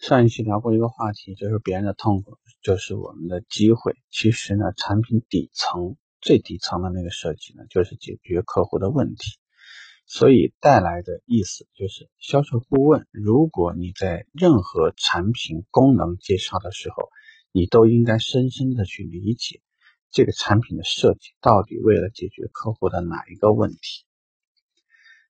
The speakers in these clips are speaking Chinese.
上一期聊过一个话题，就是别人的痛苦就是我们的机会。其实呢，产品底层最底层的那个设计呢，就是解决客户的问题。所以带来的意思就是，销售顾问，如果你在任何产品功能介绍的时候，你都应该深深的去理解这个产品的设计到底为了解决客户的哪一个问题，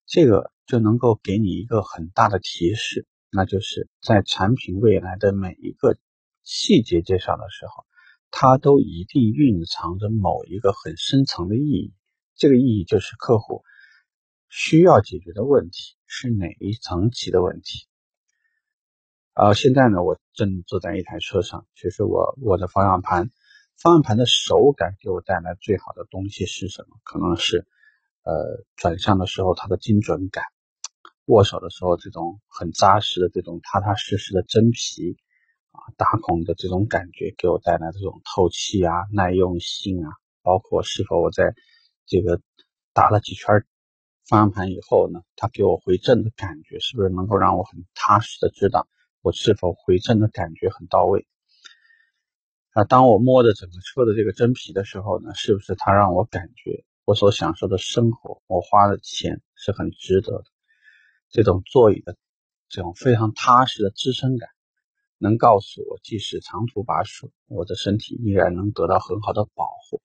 这个就能够给你一个很大的提示。那就是在产品未来的每一个细节介绍的时候，它都一定蕴藏着某一个很深层的意义。这个意义就是客户需要解决的问题是哪一层级的问题。啊，现在呢，我正坐在一台车上，其实我我的方向盘，方向盘的手感给我带来最好的东西是什么？可能是呃转向的时候它的精准感。握手的时候，这种很扎实的、这种踏踏实实的真皮啊，打孔的这种感觉，给我带来这种透气啊、耐用性啊，包括是否我在这个打了几圈方向盘以后呢，它给我回正的感觉，是不是能够让我很踏实的知道我是否回正的感觉很到位？啊，当我摸着整个车的这个真皮的时候呢，是不是它让我感觉我所享受的生活，我花的钱是很值得的？这种座椅的这种非常踏实的支撑感，能告诉我，即使长途跋涉，我的身体依然能得到很好的保护。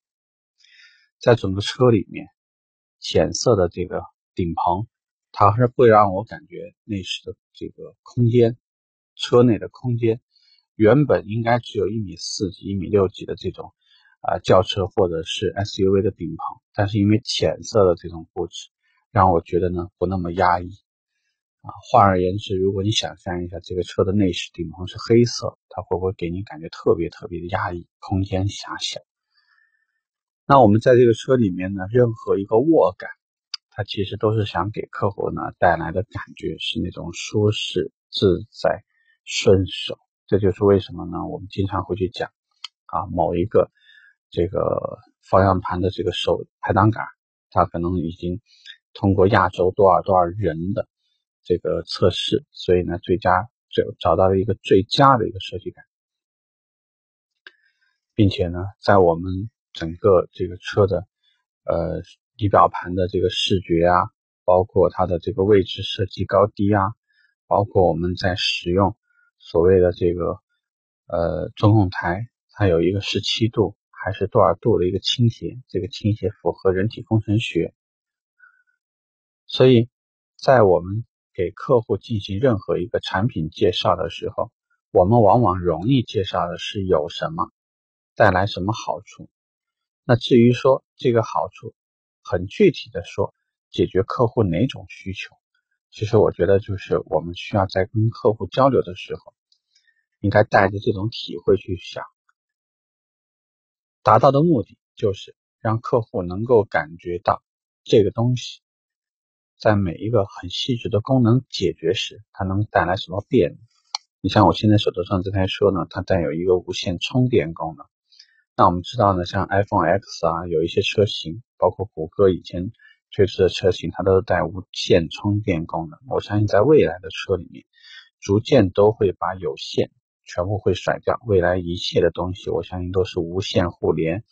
在整个车里面，浅色的这个顶棚，它是会让我感觉内饰的这个空间，车内的空间，原本应该只有一米四几、一米六几的这种啊轿车或者是 SUV 的顶棚，但是因为浅色的这种布置，让我觉得呢不那么压抑。啊，换而言之，如果你想象一下这个车的内饰顶棚是黑色，它会不会给你感觉特别特别的压抑，空间狭小？那我们在这个车里面呢，任何一个握感，它其实都是想给客户呢带来的感觉是那种舒适、自在、顺手。这就是为什么呢？我们经常会去讲啊，某一个这个方向盘的这个手排档杆，它可能已经通过亚洲多少多少人的。这个测试，所以呢，最佳就找到了一个最佳的一个设计感，并且呢，在我们整个这个车的呃仪表盘的这个视觉啊，包括它的这个位置设计高低啊，包括我们在使用所谓的这个呃中控台，它有一个十七度还是多少度的一个倾斜，这个倾斜符合人体工程学，所以在我们。给客户进行任何一个产品介绍的时候，我们往往容易介绍的是有什么带来什么好处。那至于说这个好处，很具体的说，解决客户哪种需求，其实我觉得就是我们需要在跟客户交流的时候，应该带着这种体会去想，达到的目的就是让客户能够感觉到这个东西。在每一个很细致的功能解决时，它能带来什么便利？你像我现在手头上这台车呢，它带有一个无线充电功能。那我们知道呢，像 iPhone X 啊，有一些车型，包括谷歌以前推出的车型，它都带无线充电功能。我相信在未来的车里面，逐渐都会把有线全部会甩掉，未来一切的东西，我相信都是无线互联、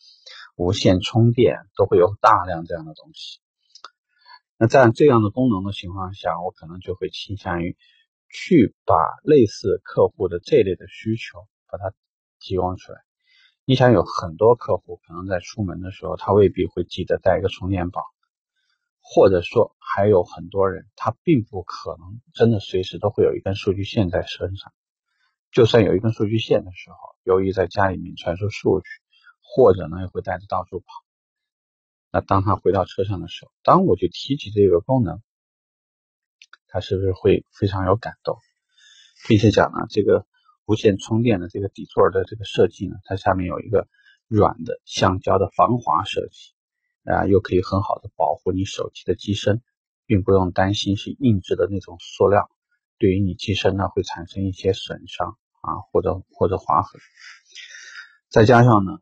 无线充电，都会有大量这样的东西。在这样的功能的情况下，我可能就会倾向于去把类似客户的这类的需求把它提供出来。你想有很多客户可能在出门的时候，他未必会记得带一个充电宝，或者说还有很多人他并不可能真的随时都会有一根数据线在身上。就算有一根数据线的时候，由于在家里面传输数据，或者呢又会带着到处跑。那当他回到车上的时候，当我去提起这个功能，他是不是会非常有感动，并且讲呢，这个无线充电的这个底座的这个设计呢，它下面有一个软的橡胶的防滑设计，啊，又可以很好的保护你手机的机身，并不用担心是硬质的那种塑料，对于你机身呢会产生一些损伤啊，或者或者划痕，再加上呢。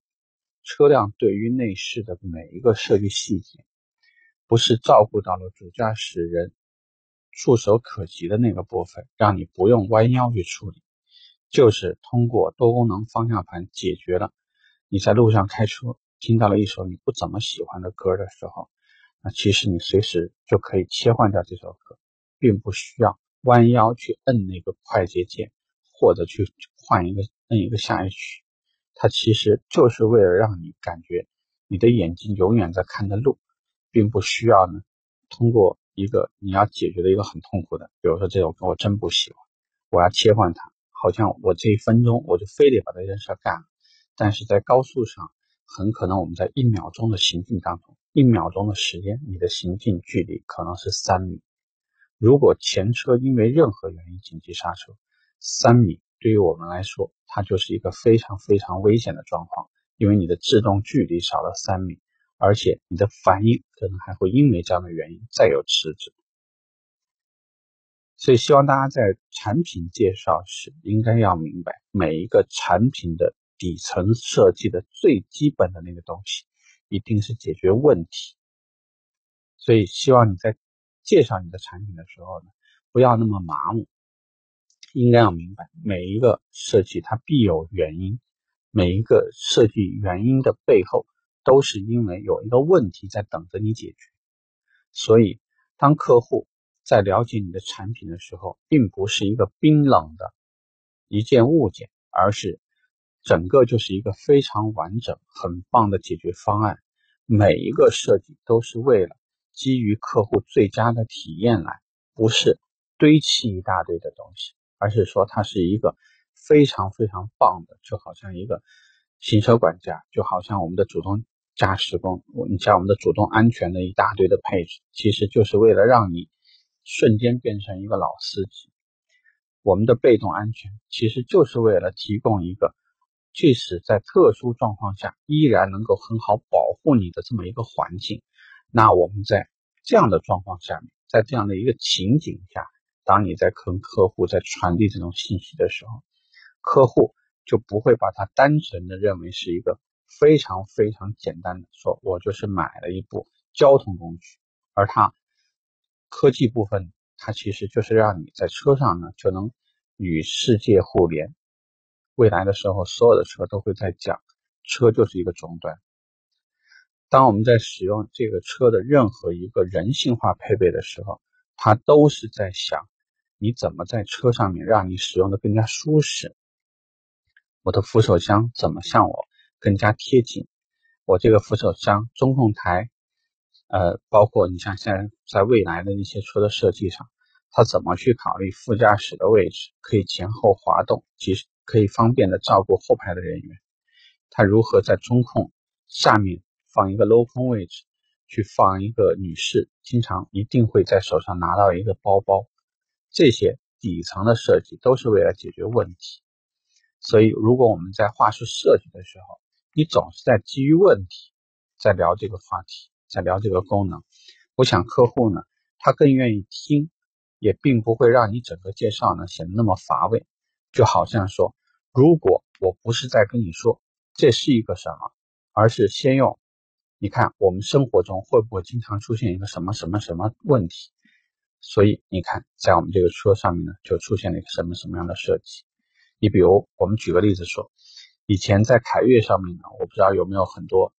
车辆对于内饰的每一个设计细节，不是照顾到了主驾驶人触手可及的那个部分，让你不用弯腰去处理，就是通过多功能方向盘解决了你在路上开车听到了一首你不怎么喜欢的歌的时候，那其实你随时就可以切换掉这首歌，并不需要弯腰去摁那个快捷键，或者去换一个摁一个下一曲。它其实就是为了让你感觉你的眼睛永远在看着路，并不需要呢通过一个你要解决的一个很痛苦的，比如说这首歌我真不喜欢，我要切换它。好像我这一分钟我就非得把这件事干了，但是在高速上，很可能我们在一秒钟的行进当中，一秒钟的时间，你的行进距离可能是三米。如果前车因为任何原因紧急刹车，三米对于我们来说，它就是一个非常非常危险的状况，因为你的制动距离少了三米，而且你的反应可能还会因为这样的原因再有迟滞。所以，希望大家在产品介绍时，应该要明白每一个产品的底层设计的最基本的那个东西，一定是解决问题。所以，希望你在介绍你的产品的时候呢，不要那么麻木，应该要明白每一个设计它必有原因，每一个设计原因的背后，都是因为有一个问题在等着你解决。所以，当客户。在了解你的产品的时候，并不是一个冰冷的一件物件，而是整个就是一个非常完整、很棒的解决方案。每一个设计都是为了基于客户最佳的体验来，不是堆砌一大堆的东西，而是说它是一个非常非常棒的，就好像一个行车管家，就好像我们的主动驾驶工，你像我们的主动安全的一大堆的配置，其实就是为了让你。瞬间变成一个老司机。我们的被动安全其实就是为了提供一个，即使在特殊状况下依然能够很好保护你的这么一个环境。那我们在这样的状况下面，在这样的一个情景下，当你在跟客户在传递这种信息的时候，客户就不会把它单纯的认为是一个非常非常简单的，说我就是买了一部交通工具，而它。科技部分，它其实就是让你在车上呢就能与世界互联。未来的时候，所有的车都会在讲，车就是一个终端。当我们在使用这个车的任何一个人性化配备的时候，它都是在想你怎么在车上面让你使用的更加舒适。我的扶手箱怎么向我更加贴近？我这个扶手箱中控台。呃，包括你像现在在未来的那些车的设计上，它怎么去考虑副驾驶的位置可以前后滑动，其实可以方便的照顾后排的人员。它如何在中控下面放一个镂空位置，去放一个女士经常一定会在手上拿到一个包包。这些底层的设计都是为了解决问题。所以，如果我们在话术设计的时候，你总是在基于问题在聊这个话题。在聊这个功能，我想客户呢，他更愿意听，也并不会让你整个介绍呢显得那么乏味。就好像说，如果我不是在跟你说这是一个什么，而是先用，你看我们生活中会不会经常出现一个什么什么什么问题？所以你看，在我们这个车上面呢，就出现了一个什么什么样的设计？你比如，我们举个例子说，以前在凯越上面呢，我不知道有没有很多。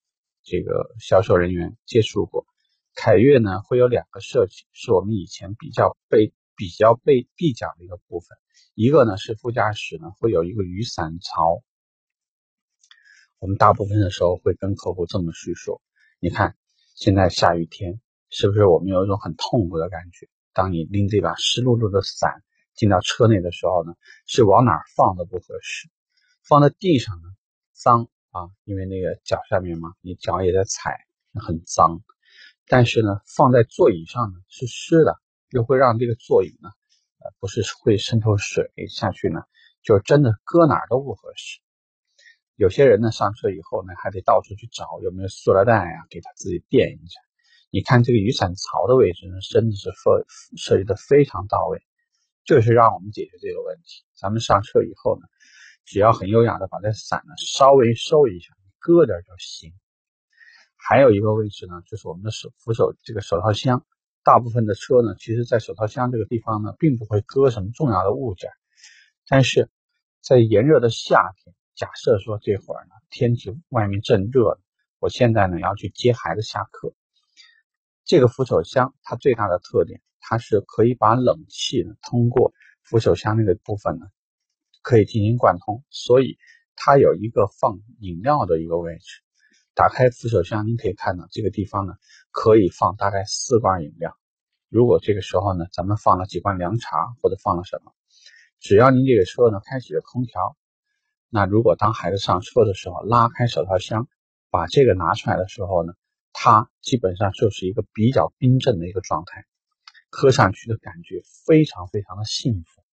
这个销售人员接触过，凯越呢会有两个设计，是我们以前比较被比较被必讲的一个部分。一个呢是副驾驶呢会有一个雨伞槽，我们大部分的时候会跟客户这么叙说：你看，现在下雨天，是不是我们有一种很痛苦的感觉？当你拎这把湿漉漉的伞进到车内的时候呢，是往哪放都不合适，放在地上呢脏。啊，因为那个脚下面嘛，你脚也在踩，很脏。但是呢，放在座椅上呢是湿的，又会让这个座椅呢，呃，不是会渗透水下去呢，就真的搁哪儿都不合适。有些人呢上车以后呢，还得到处去找有没有塑料袋呀，给他自己垫一下。你看这个雨伞槽的位置呢，真的是设设计的非常到位，就是让我们解决这个问题。咱们上车以后呢。只要很优雅的把这伞呢稍微收一下，搁点就行。还有一个位置呢，就是我们的手扶手这个手套箱。大部分的车呢，其实在手套箱这个地方呢，并不会搁什么重要的物件。但是在炎热的夏天，假设说这会儿呢天气外面正热，我现在呢要去接孩子下课。这个扶手箱它最大的特点，它是可以把冷气呢通过扶手箱那个部分呢可以进行贯通，所以它有一个放饮料的一个位置。打开扶手箱，您可以看到这个地方呢可以放大概四罐饮料。如果这个时候呢咱们放了几罐凉茶或者放了什么。只要您这个车呢开启了空调，那如果当孩子上车的时候，拉开手套箱，把这个拿出来的时候呢，它基本上就是一个比较冰镇的一个状态，喝上去的感觉非常非常的幸福。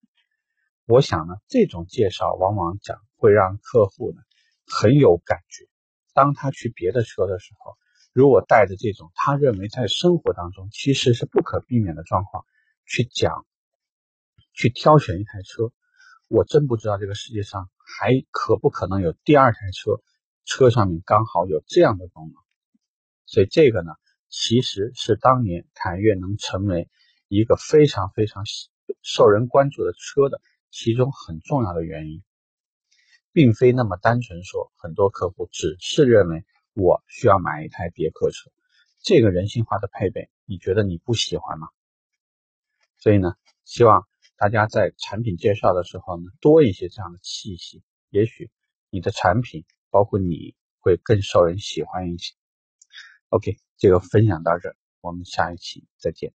我想呢，这种介绍往往讲会让客户呢很有感觉。当他去别的车的时候，如果带着这种他认为在生活当中其实是不可避免的状况去讲。去挑选一台车，我真不知道这个世界上还可不可能有第二台车，车上面刚好有这样的功能。所以这个呢，其实是当年凯越能成为一个非常非常受人关注的车的其中很重要的原因，并非那么单纯说很多客户只是认为我需要买一台别克车，这个人性化的配备，你觉得你不喜欢吗？所以呢，希望。大家在产品介绍的时候呢，多一些这样的气息，也许你的产品包括你会更受人喜欢一些。OK，这个分享到这，我们下一期再见。